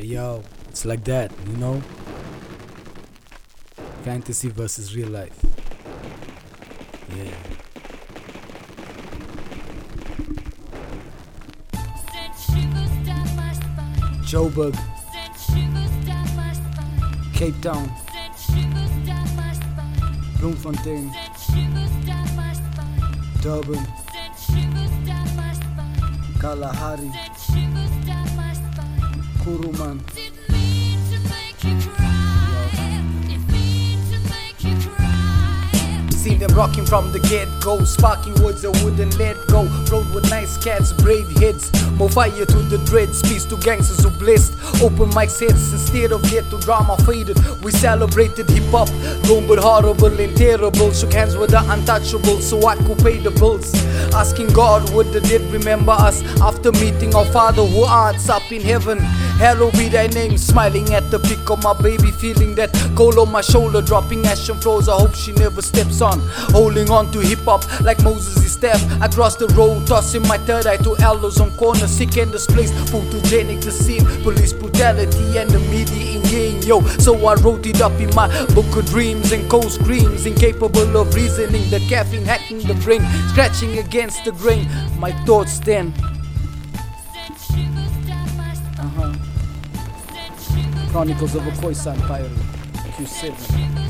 Hey yo, it's like that, you know? Fantasy versus real life. Yeah. Sent shivers down my spine. Joburg, Sent shivers down my spine. Cape Town, Sent shivers down my spine. Bloemfontein, Sent shivers down my spine. Durban, Sent shivers down my spine. Kalahari, cry. Seen them rocking from the get go. Sparking words I wouldn't let go. Rode with nice cats, brave heads. More fire to the dreads. Peace to gangsters who blessed. Open mic sets instead of get to drama faded. We celebrated hip hop. Known but horrible and terrible. Shook hands with the untouchable so I could pay the bills. Asking God would the dead remember us after meeting our Father who arts up in heaven. Hallowed be thy name, smiling at the pic of my baby, feeling that cold on my shoulder, dropping ash and flows. I hope she never steps on. Holding on to hip hop like Moses' staff. I cross the road, tossing my third eye to elders on corners, sick and displaced. Photogenic the scene, police brutality and the media in yo. So I wrote it up in my book of dreams and cold screams, incapable of reasoning. The caffeine hacking the brain, scratching against the grain. My thoughts then. Sent shivers down my spine. Uh huh. Chronicles of a Khoisan Pirate. Q7.